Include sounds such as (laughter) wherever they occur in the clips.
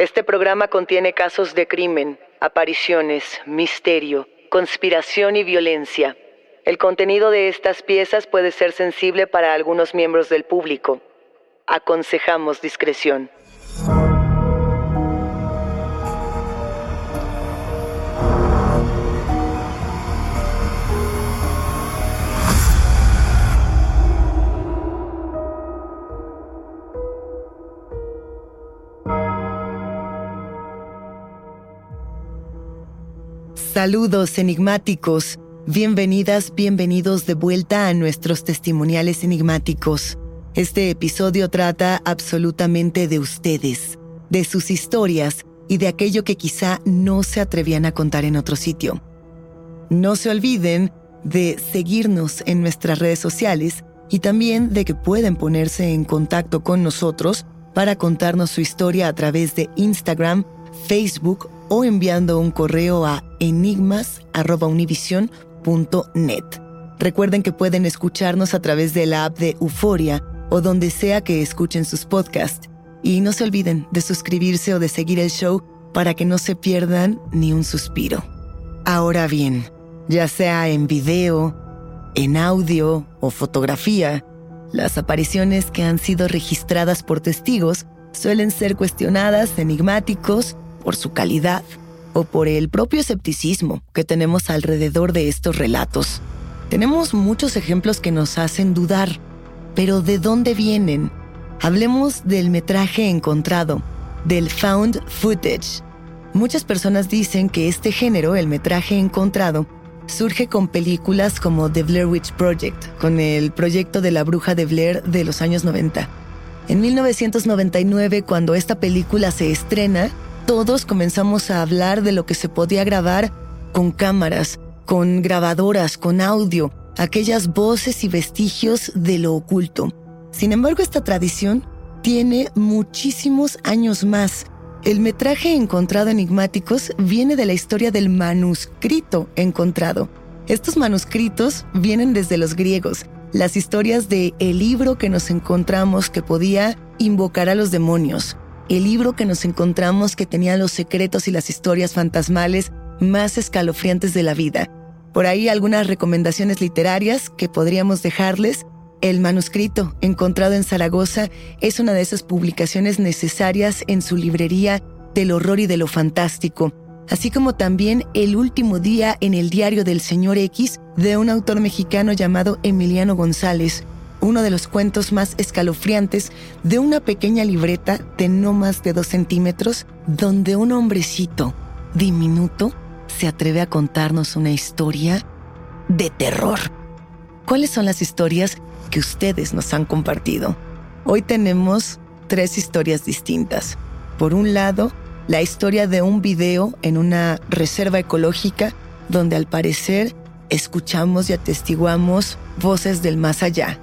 Este programa contiene casos de crimen, apariciones, misterio, conspiración y violencia. El contenido de estas piezas puede ser sensible para algunos miembros del público. Aconsejamos discreción. Saludos enigmáticos. Bienvenidas, bienvenidos de vuelta a nuestros testimoniales enigmáticos. Este episodio trata absolutamente de ustedes, de sus historias y de aquello que quizá no se atrevían a contar en otro sitio. No se olviden de seguirnos en nuestras redes sociales y también de que pueden ponerse en contacto con nosotros para contarnos su historia a través de Instagram, Facebook o enviando un correo a enigmas.univision.net. Recuerden que pueden escucharnos a través de la app de Euforia o donde sea que escuchen sus podcasts. Y no se olviden de suscribirse o de seguir el show para que no se pierdan ni un suspiro. Ahora bien, ya sea en video, en audio o fotografía, las apariciones que han sido registradas por testigos suelen ser cuestionadas, enigmáticos, por su calidad o por el propio escepticismo que tenemos alrededor de estos relatos. Tenemos muchos ejemplos que nos hacen dudar, pero ¿de dónde vienen? Hablemos del metraje encontrado, del found footage. Muchas personas dicen que este género, el metraje encontrado, surge con películas como The Blair Witch Project, con el proyecto de la bruja de Blair de los años 90. En 1999, cuando esta película se estrena, todos comenzamos a hablar de lo que se podía grabar con cámaras, con grabadoras, con audio, aquellas voces y vestigios de lo oculto. Sin embargo, esta tradición tiene muchísimos años más. El metraje encontrado enigmáticos viene de la historia del manuscrito encontrado. Estos manuscritos vienen desde los griegos, las historias de el libro que nos encontramos que podía invocar a los demonios, el libro que nos encontramos que tenía los secretos y las historias fantasmales más escalofriantes de la vida. Por ahí algunas recomendaciones literarias que podríamos dejarles. El manuscrito encontrado en Zaragoza es una de esas publicaciones necesarias en su librería del horror y de lo fantástico, así como también El último día en el diario del señor X de un autor mexicano llamado Emiliano González, uno de los cuentos más escalofriantes de una pequeña libreta de no más de dos centímetros, donde un hombrecito diminuto se atreve a contarnos una historia de terror. ¿Cuáles son las historias que ustedes nos han compartido? Hoy tenemos tres historias distintas. Por un lado, la historia de un video en una reserva ecológica donde al parecer escuchamos y atestiguamos voces del más allá.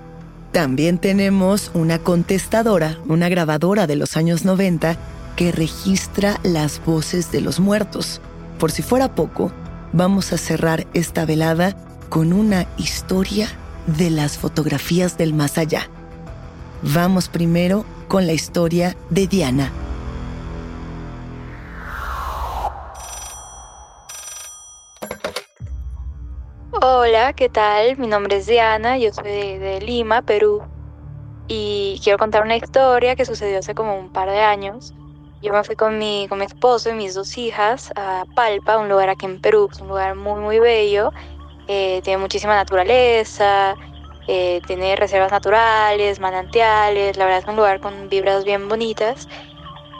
También tenemos una contestadora, una grabadora de los años 90 que registra las voces de los muertos. Por si fuera poco, vamos a cerrar esta velada con una historia de las fotografías del más allá. Vamos primero con la historia de Diana. ¿Qué tal? Mi nombre es Diana, yo soy de, Lima, Perú. Y quiero contar una historia que sucedió hace como un par de años. Yo me fui con mi, con mi esposo y mis dos hijas a Palpa, un lugar aquí en Perú, es un lugar muy, muy bello. Eh, tiene muchísima naturaleza, eh, tiene reservas naturales, manantiales, la verdad es un lugar con vibras bien bonitas.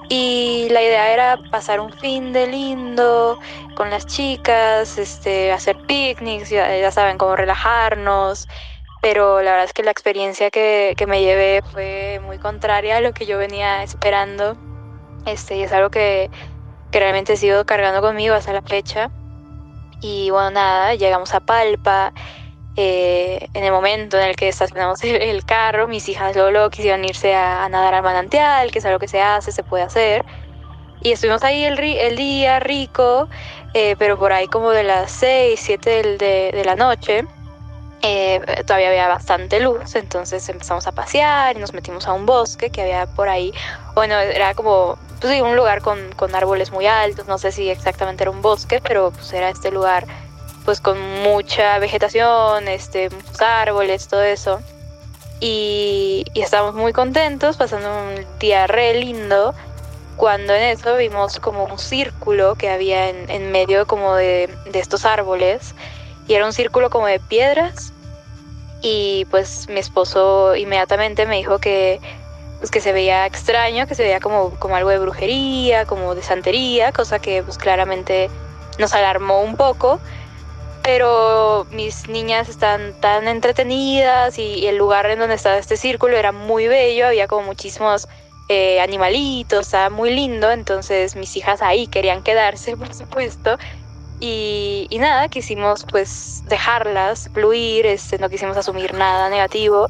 Y la idea era pasar un fin de lindo con las chicas, este, hacer picnics, ya, saben, cómo relajarnos. Pero la verdad es que la experiencia que, que, me llevé fue muy contraria a lo que yo venía esperando. Este, y es algo que, que realmente he sido cargando conmigo hasta la fecha. Y bueno, nada, llegamos a Palpa. Eh, en el momento en el que estacionamos el, carro, mis hijas luego, quisieron irse a, nadar al manantial, que es algo que se hace, se puede hacer. Y estuvimos ahí el, el día rico, eh, pero por ahí como de las 6, 7 de, de la noche, eh, todavía había bastante luz, entonces empezamos a pasear y nos metimos a un bosque que había por ahí. Bueno, era como pues, un lugar con, con árboles muy altos, no sé si exactamente era un bosque, pero pues era este lugar pues con mucha vegetación, este, árboles, todo eso. Y, y estábamos muy contentos, pasando un día re lindo, cuando en eso vimos como un círculo que había en, en medio como de, de, estos árboles, y era un círculo como de piedras, y pues mi esposo inmediatamente me dijo que, pues que se veía extraño, que se veía como, como algo de brujería, como de santería, cosa que pues claramente nos alarmó un poco, pero mis niñas están tan entretenidas y, el lugar en donde estaba este círculo era muy bello, había como muchísimos eh, animalitos, estaba muy lindo, entonces mis hijas ahí querían quedarse, (laughs) por supuesto. Y, y, nada, quisimos pues dejarlas fluir, este, no quisimos asumir nada negativo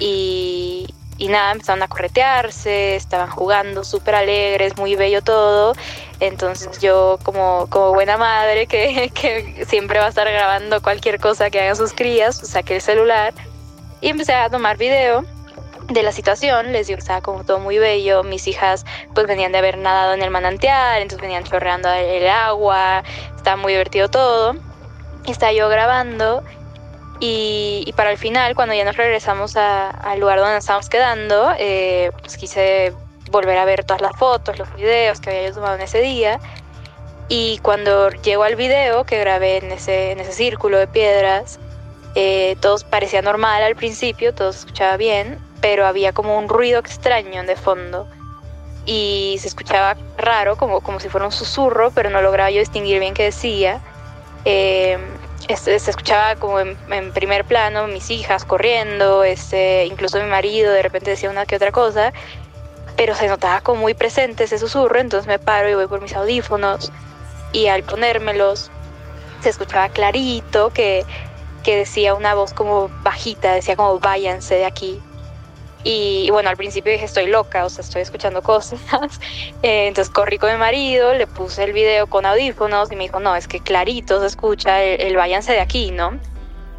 y, y nada, empezaron a corretearse, estaban jugando súper alegres, muy bello todo. Entonces yo como, como buena madre que, (laughs) que, siempre va a estar grabando cualquier cosa que hagan sus crías, pues saqué el celular y empecé a tomar video de la situación, les digo que estaba como todo muy bello, mis hijas pues venían de haber nadado en el manantial, entonces venían chorreando el agua, estaba muy divertido todo. Estaba yo grabando y, para el final, cuando ya nos regresamos al lugar donde nos estábamos quedando, eh, pues quise volver a ver todas las fotos, los videos que había yo tomado en ese día. Y cuando llego al video que grabé en ese, en ese círculo de piedras, eh, todo parecía normal al principio, todo se escuchaba bien, pero había como un ruido extraño de fondo. Y se escuchaba raro, como, como si fuera un susurro, pero no lograba yo distinguir bien qué decía. Eh, este, se escuchaba como en, primer plano mis hijas corriendo, este, incluso mi marido de repente decía una que otra cosa, pero se notaba como muy presente ese susurro, entonces me paro y voy por mis audífonos y al ponérmelos se escuchaba clarito que, que decía una voz como bajita, decía como váyanse de aquí. Y, bueno, al principio dije, estoy loca, o sea, estoy escuchando cosas. (laughs) Eh, entonces corrí con mi marido, le puse el video con audífonos y me dijo, no, es que clarito se escucha el, váyanse de aquí, ¿no?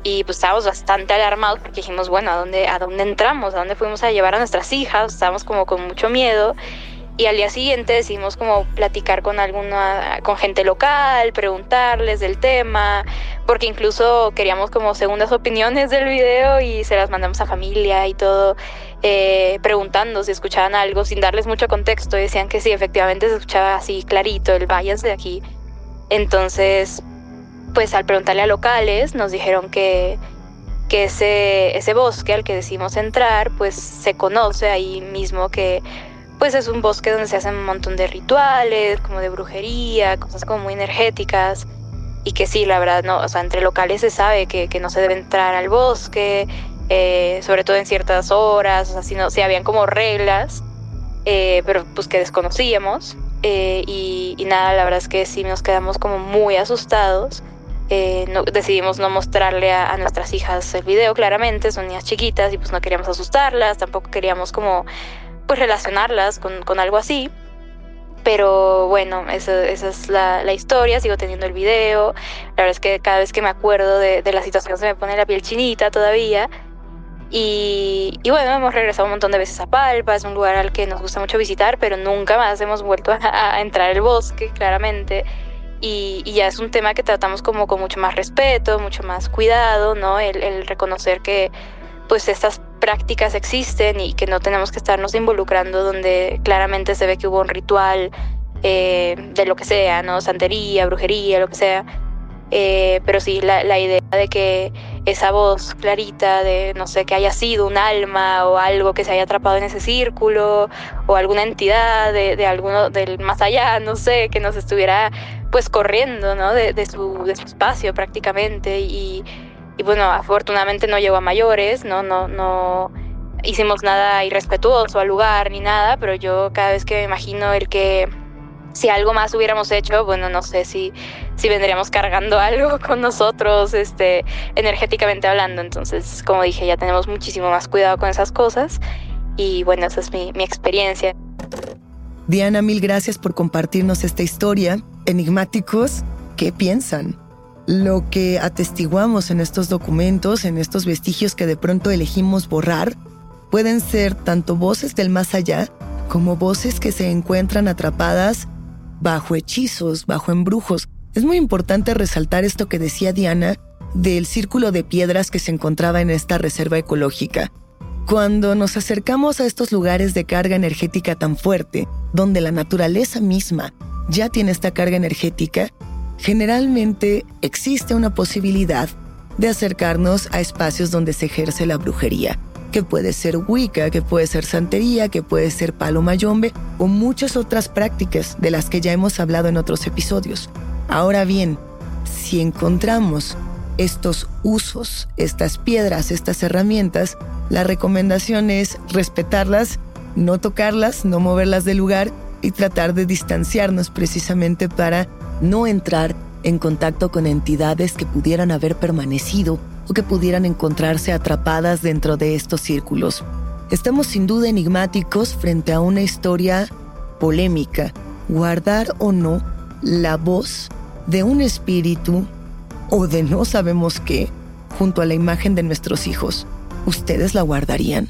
Y pues estábamos bastante alarmados porque dijimos, bueno, ¿a dónde, ¿a dónde entramos? ¿A dónde fuimos a llevar a nuestras hijas? Estábamos como con mucho miedo y al día siguiente decidimos como platicar con alguna con gente local, preguntarles del tema, porque incluso queríamos como segundas opiniones del video y se las mandamos a familia y todo, eh, preguntando si escuchaban algo sin darles mucho contexto decían que sí, efectivamente se escuchaba así clarito el váyanse de aquí. Entonces, pues al preguntarle a locales nos dijeron que que ese, ese bosque al que decimos entrar, pues se conoce ahí mismo que pues es un bosque donde se hacen un montón de rituales, como de brujería, cosas como muy energéticas. Y que sí, la verdad, no, o sea, entre locales se sabe que, que no se debe entrar al bosque, eh, sobre todo en ciertas horas, o sea, si, no, si habían como reglas. eh, pero pues que desconocíamos. Eh, y, nada, la verdad es que sí nos quedamos como muy asustados. No, decidimos no mostrarle a, nuestras hijas el video, claramente, son niñas chiquitas y pues no queríamos asustarlas, tampoco queríamos como pues relacionarlas con, con algo así. Pero bueno, esa, esa es la, la, historia, sigo teniendo el video. La verdad es que cada vez que me acuerdo de, de la situación se me pone la piel chinita todavía. Y, bueno, hemos regresado un montón de veces a Palpa, es un lugar al que nos gusta mucho visitar, pero nunca más hemos vuelto a, entrar al bosque, claramente. Y, ya es un tema que tratamos como con mucho más respeto, mucho más cuidado, ¿no? El, reconocer que pues estas prácticas existen y que no tenemos que estarnos involucrando donde claramente se ve que hubo un ritual eh, de lo que sea, ¿no? Santería, brujería, lo que sea eh, pero sí, la, la, idea de que esa voz clarita de, no sé, que haya sido un alma o algo que se haya atrapado en ese círculo o alguna entidad de, de alguno del más allá, no sé, que nos estuviera pues corriendo, ¿no? De, su, de su espacio prácticamente y, y bueno, afortunadamente no llegó a mayores, ¿no? No, no hicimos nada irrespetuoso al lugar ni nada, pero yo cada vez que me imagino el que si algo más hubiéramos hecho, bueno, no sé si, si vendríamos cargando (laughs) algo con nosotros, este, energéticamente hablando. Entonces, como dije, ya tenemos muchísimo más cuidado con esas cosas. Y bueno, esa es mi, mi experiencia. Diana, mil gracias por compartirnos esta historia. Enigmáticos, ¿qué piensan? Lo que atestiguamos en estos documentos, en estos vestigios que de pronto elegimos borrar, pueden ser tanto voces del más allá como voces que se encuentran atrapadas bajo hechizos, bajo embrujos. Es muy importante resaltar esto que decía Diana del círculo de piedras que se encontraba en esta reserva ecológica. Cuando nos acercamos a estos lugares de carga energética tan fuerte, donde la naturaleza misma ya tiene esta carga energética, generalmente existe una posibilidad de acercarnos a espacios donde se ejerce la brujería que puede ser Wicca, que puede ser santería, que puede ser palo mayombe o muchas otras prácticas de las que ya hemos hablado en otros episodios. Ahora bien, si encontramos estos usos, estas piedras, estas herramientas, la recomendación es respetarlas, no tocarlas, no moverlas del lugar y tratar de distanciarnos precisamente para no entrar en contacto con entidades que pudieran haber permanecido o que pudieran encontrarse atrapadas dentro de estos círculos. Estamos sin duda enigmáticos frente a una historia polémica. Guardar o no la voz de un espíritu o de no sabemos qué junto a la imagen de nuestros hijos. ¿Ustedes la guardarían?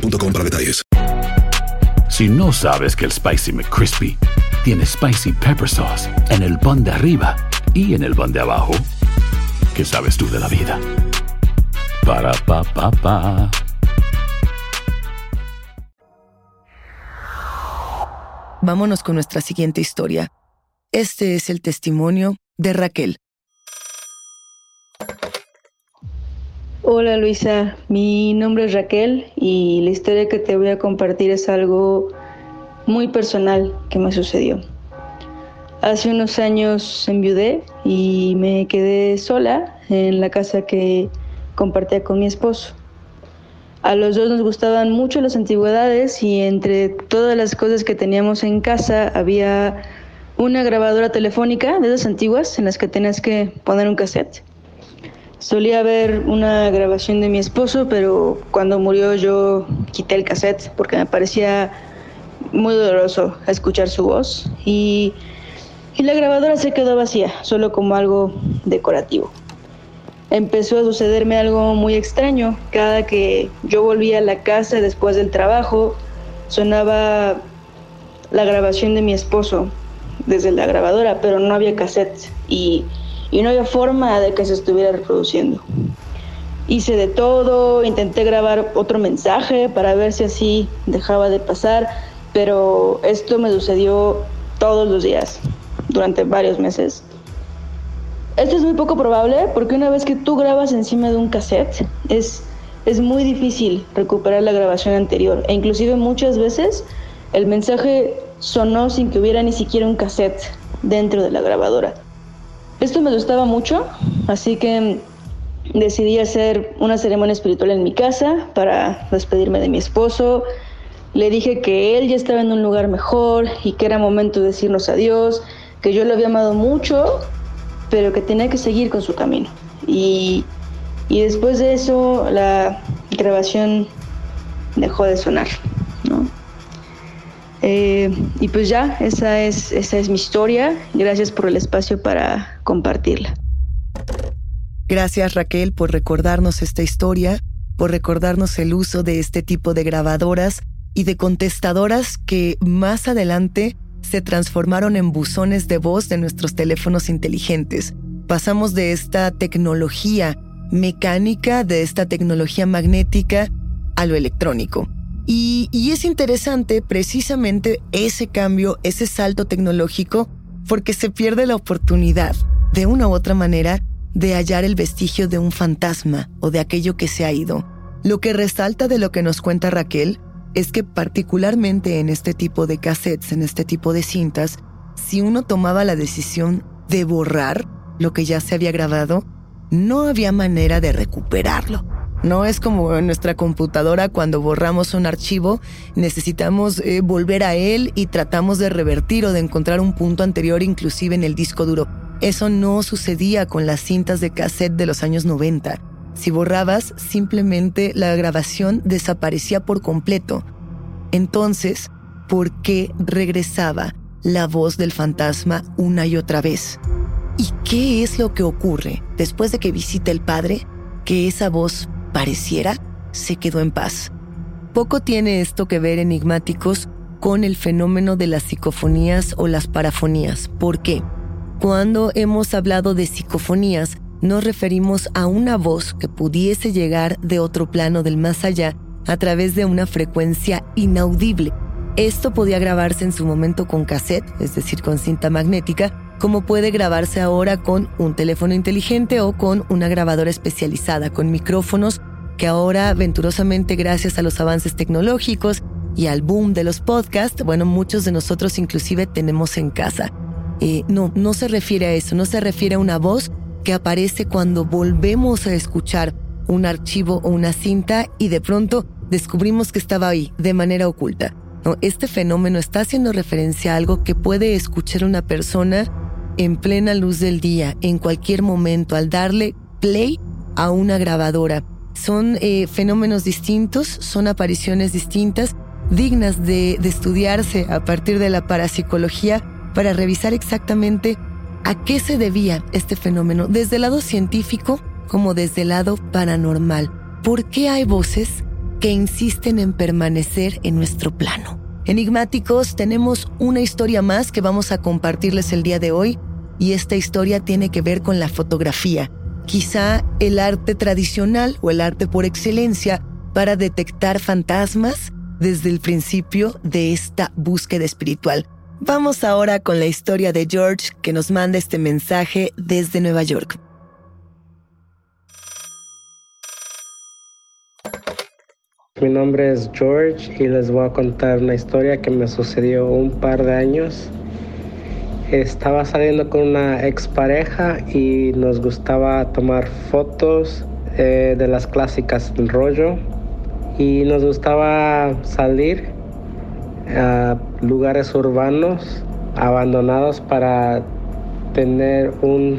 boostmobile para detalles. Si no sabes que el Spicy McCrispy tiene Spicy Pepper Sauce en el pan de arriba y en el pan de abajo, ¿qué sabes tú de la vida? Para, pa, pa, pa. Vámonos con nuestra siguiente historia. Este es el testimonio de Raquel. Hola Luisa, mi nombre es Raquel y la historia que te voy a compartir es algo muy personal que me sucedió. Hace unos años enviudé y me quedé sola en la casa que compartía con mi esposo. A los dos nos gustaban mucho las antigüedades y entre todas las cosas que teníamos en casa había una grabadora telefónica de esas antiguas en las que tenías que poner un cassette. Solía ver una grabación de mi esposo, pero cuando murió yo quité el cassette porque me parecía muy doloroso escuchar su voz y, y la grabadora se quedó vacía, solo como algo decorativo. Empezó a sucederme algo muy extraño. Cada que yo volvía a la casa después del trabajo, sonaba la grabación de mi esposo desde la grabadora, pero no había cassette y, y no había forma de que se estuviera reproduciendo. Hice de todo, intenté grabar otro mensaje para ver si así dejaba de pasar, pero esto me sucedió todos los días, durante varios meses. Esto es muy poco probable porque una vez que tú grabas encima de un cassette, es, es muy difícil recuperar la grabación anterior. E inclusive muchas veces el mensaje sonó sin que hubiera ni siquiera un cassette dentro de la grabadora. Esto me gustaba mucho, así que decidí hacer una ceremonia espiritual en mi casa para despedirme de mi esposo. Le dije que él ya estaba en un lugar mejor y que era momento de decirnos adiós, que yo lo había amado mucho, pero que tenía que seguir con su camino. Y, y después de eso la grabación dejó de sonar. Eh, y pues ya, esa es, esa es mi historia. Gracias por el espacio para compartirla. Gracias Raquel por recordarnos esta historia, por recordarnos el uso de este tipo de grabadoras y de contestadoras que más adelante se transformaron en buzones de voz de nuestros teléfonos inteligentes. Pasamos de esta tecnología mecánica, de esta tecnología magnética, a lo electrónico. Y, es interesante precisamente ese cambio, ese salto tecnológico, porque se pierde la oportunidad, de una u otra manera, de hallar el vestigio de un fantasma o de aquello que se ha ido. Lo que resalta de lo que nos cuenta Raquel es que particularmente en este tipo de cassettes, en este tipo de cintas, si uno tomaba la decisión de borrar lo que ya se había grabado, no había manera de recuperarlo. No es como en nuestra computadora cuando borramos un archivo, necesitamos eh, volver a él y tratamos de revertir o de encontrar un punto anterior inclusive en el disco duro. Eso no sucedía con las cintas de cassette de los años 90. Si borrabas, simplemente la grabación desaparecía por completo. Entonces, ¿por qué regresaba la voz del fantasma una y otra vez? ¿Y qué es lo que ocurre después de que visita el padre? Que esa voz pareciera se quedó en paz. Poco tiene esto que ver enigmáticos con el fenómeno de las psicofonías o las parafonías. ¿Por qué? Cuando hemos hablado de psicofonías, nos referimos a una voz que pudiese llegar de otro plano del más allá a través de una frecuencia inaudible. Esto podía grabarse en su momento con cassette, es decir, con cinta magnética, como puede grabarse ahora con un teléfono inteligente o con una grabadora especializada, con micrófonos que ahora, venturosamente gracias a los avances tecnológicos y al boom de los podcasts, bueno, muchos de nosotros inclusive tenemos en casa. Eh, no, no se refiere a eso, no se refiere a una voz que aparece cuando volvemos a escuchar un archivo o una cinta y de pronto descubrimos que estaba ahí de manera oculta. Este fenómeno está haciendo referencia a algo que puede escuchar una persona en plena luz del día, en cualquier momento, al darle play a una grabadora. Son eh, fenómenos distintos, son apariciones distintas, dignas de, de estudiarse a partir de la parapsicología para revisar exactamente ¿A qué se debía este fenómeno desde el lado científico como desde el lado paranormal? ¿Por qué hay voces que insisten en permanecer en nuestro plano? Enigmáticos, tenemos una historia más que vamos a compartirles el día de hoy y esta historia tiene que ver con la fotografía, quizá el arte tradicional o el arte por excelencia para detectar fantasmas desde el principio de esta búsqueda espiritual. Vamos ahora con la historia de George que nos manda este mensaje desde Nueva York. Mi nombre es George y les voy a contar una historia que me sucedió un par de años. Estaba saliendo con una expareja y nos gustaba tomar fotos eh, de las clásicas del rollo y nos gustaba salir a lugares urbanos abandonados para tener un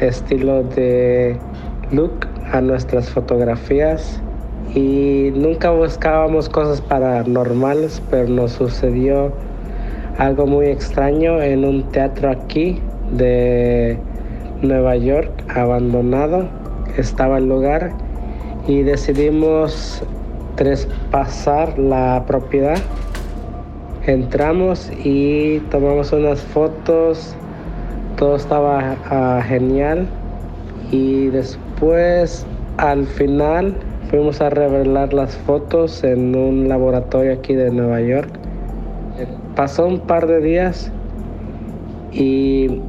estilo de look a nuestras fotografías y nunca buscábamos cosas paranormales, pero nos sucedió algo muy extraño en un teatro aquí de Nueva York, abandonado. Estaba el lugar y decidimos traspasar la propiedad. Entramos y tomamos unas fotos, todo estaba ah, genial y después al final fuimos a revelar las fotos en un laboratorio aquí de Nueva York. Pasó un par de días y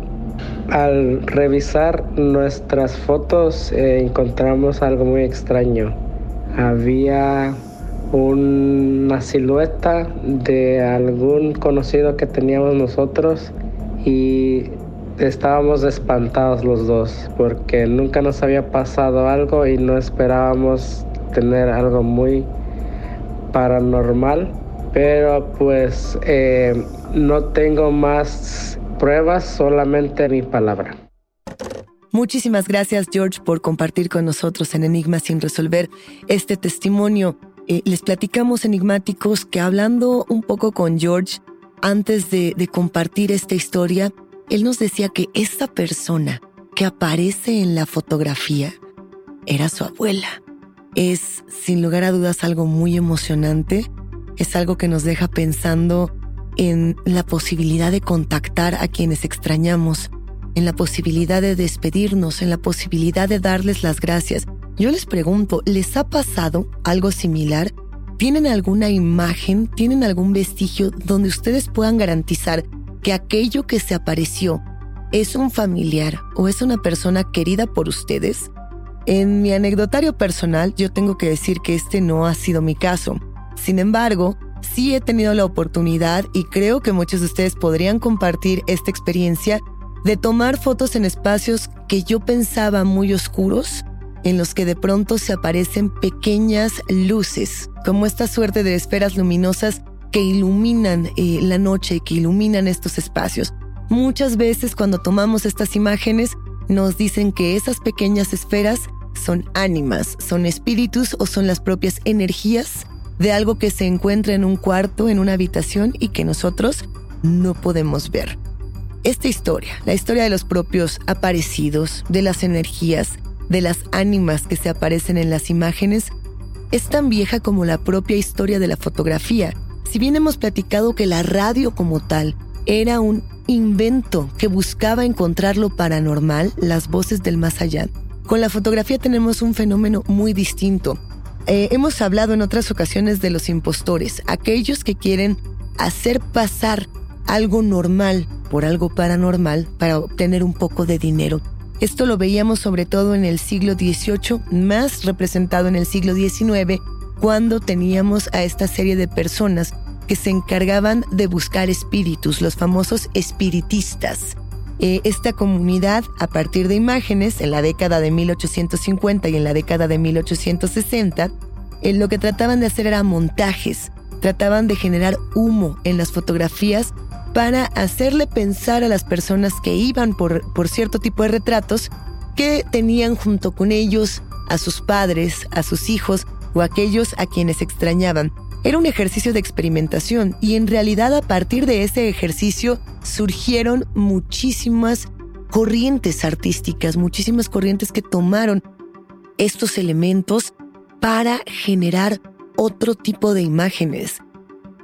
al revisar nuestras fotos eh, encontramos algo muy extraño. Había una silueta de algún conocido que teníamos nosotros y estábamos espantados los dos porque nunca nos había pasado algo y no esperábamos tener algo muy paranormal pero pues eh, no tengo más pruebas, solamente mi palabra. Muchísimas gracias George por compartir con nosotros en Enigma sin resolver este testimonio. Eh, les platicamos enigmáticos que hablando un poco con George antes de, de compartir esta historia, él nos decía que esta persona que aparece en la fotografía era su abuela. Es sin lugar a dudas algo muy emocionante, es algo que nos deja pensando en la posibilidad de contactar a quienes extrañamos, en la posibilidad de despedirnos, en la posibilidad de darles las gracias. Yo les pregunto, ¿les ha pasado algo similar? ¿Tienen alguna imagen, tienen algún vestigio donde ustedes puedan garantizar que aquello que se apareció es un familiar o es una persona querida por ustedes? En mi anecdotario personal, yo tengo que decir que este no ha sido mi caso. Sin embargo, sí he tenido la oportunidad y creo que muchos de ustedes podrían compartir esta experiencia de tomar fotos en espacios que yo pensaba muy oscuros, en los que de pronto se aparecen pequeñas luces, como esta suerte de esferas luminosas que iluminan eh, la noche, que iluminan estos espacios. Muchas veces cuando tomamos estas imágenes nos dicen que esas pequeñas esferas son ánimas, son espíritus o son las propias energías de algo que se encuentra en un cuarto, en una habitación y que nosotros no podemos ver. Esta historia, la historia de los propios aparecidos, de las energías, de las ánimas que se aparecen en las imágenes, es tan vieja como la propia historia de la fotografía. Si bien hemos platicado que la radio como tal era un invento que buscaba encontrar lo paranormal, las voces del más allá, con la fotografía tenemos un fenómeno muy distinto. Eh, hemos hablado en otras ocasiones de los impostores, aquellos que quieren hacer pasar algo normal por algo paranormal para obtener un poco de dinero. Esto lo veíamos sobre todo en el siglo XVIII, más representado en el siglo XIX, cuando teníamos a esta serie de personas que se encargaban de buscar espíritus, los famosos espiritistas. Eh, esta comunidad, a partir de imágenes en la década de 1850 y en la década de 1860, eh, lo que trataban de hacer era montajes, trataban de generar humo en las fotografías para hacerle pensar a las personas que iban por, por cierto tipo de retratos que tenían junto con ellos a sus padres, a sus hijos o aquellos a quienes extrañaban. Era un ejercicio de experimentación y en realidad a partir de ese ejercicio surgieron muchísimas corrientes artísticas, muchísimas corrientes que tomaron estos elementos para generar otro tipo de imágenes.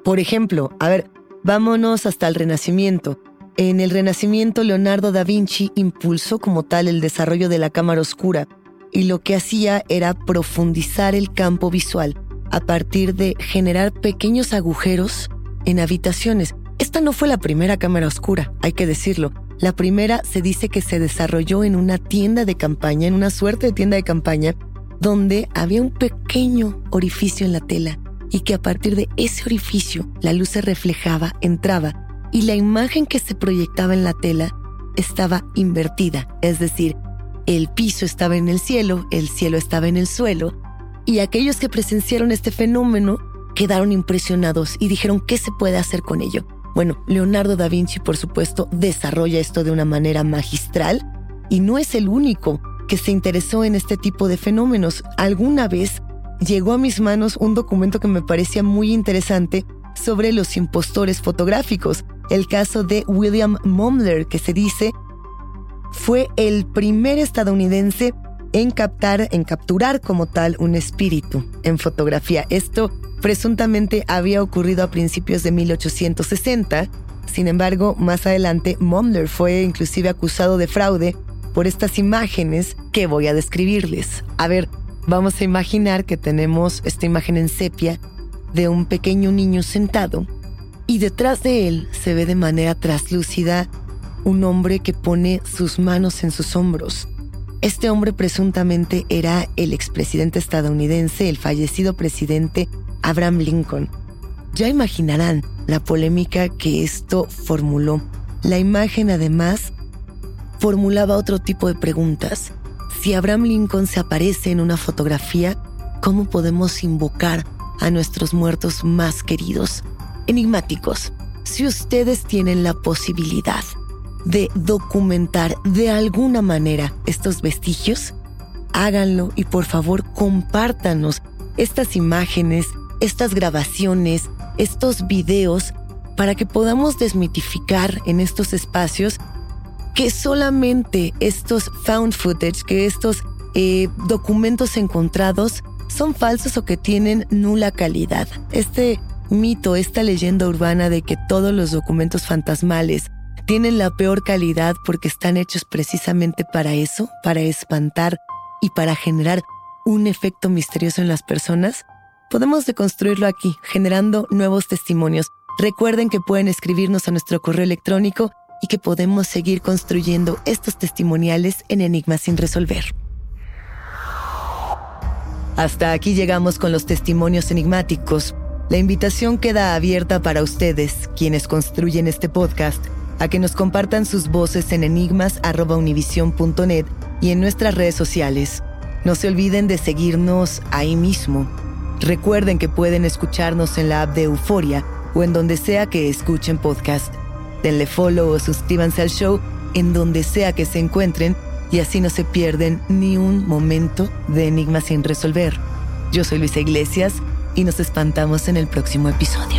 Por ejemplo, a ver, vámonos hasta el Renacimiento. En el Renacimiento, Leonardo da Vinci impulsó como tal el desarrollo de la cámara oscura y lo que hacía era profundizar el campo visual a partir de generar pequeños agujeros en habitaciones. Esta no fue la primera cámara oscura, hay que decirlo. La primera se dice que se desarrolló en una tienda de campaña, en una suerte de tienda de campaña, donde había un pequeño orificio en la tela y que a partir de ese orificio la luz se reflejaba, entraba y la imagen que se proyectaba en la tela estaba invertida, es decir, el piso estaba en el cielo, el cielo estaba en el suelo y aquellos que presenciaron este fenómeno quedaron impresionados y dijeron qué se puede hacer con ello. Bueno, Leonardo da Vinci, por supuesto, desarrolla esto de una manera magistral y no es el único. que se interesó en este tipo de fenómenos. Alguna vez llegó a mis manos un documento que me parecía muy interesante sobre los impostores fotográficos. El caso de William Mumler, que se dice fue el primer estadounidense en captar, en capturar como tal un espíritu en fotografía. Esto presuntamente había ocurrido a principios de 1860. Sin embargo, más adelante, Mumler fue inclusive acusado de fraude por estas imágenes que voy a describirles. A ver, vamos a imaginar que tenemos esta imagen en sepia de un pequeño niño sentado y detrás de él se ve de manera traslúcida un hombre que pone sus manos en sus hombros este hombre presuntamente era el expresidente estadounidense, el fallecido presidente Abraham Lincoln. Ya imaginarán la polémica que esto formuló. La imagen además formulaba otro tipo de preguntas. Si Abraham Lincoln se aparece en una fotografía, ¿cómo podemos invocar a nuestros muertos más queridos? Enigmáticos. Si ustedes tienen la posibilidad de documentar de alguna manera estos vestigios, háganlo y por favor compártanos estas imágenes, estas grabaciones, estos videos para que podamos desmitificar en estos espacios que solamente estos found footage, que estos eh, documentos encontrados son falsos o que tienen nula calidad. Este mito, esta leyenda urbana de que todos los documentos fantasmales tienen la peor calidad porque están hechos precisamente para eso, para espantar y para generar un efecto misterioso en las personas, podemos deconstruirlo aquí, generando nuevos testimonios. Recuerden que pueden escribirnos a nuestro correo electrónico y que podemos seguir construyendo estos testimoniales en Enigmas sin resolver. Hasta aquí llegamos con los testimonios enigmáticos. La invitación queda abierta para ustedes, quienes construyen este podcast a que nos compartan sus voces en enigmas.univision.net y en nuestras redes sociales. No se olviden de seguirnos ahí mismo. Recuerden que pueden escucharnos en la app de Euforia o en donde sea que escuchen podcast. Denle follow o suscríbanse al show en donde sea que se encuentren y así no se pierden ni un momento de enigmas sin resolver. Yo soy Luisa Iglesias y nos espantamos en el próximo episodio.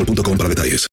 boostmobile.com para detalles.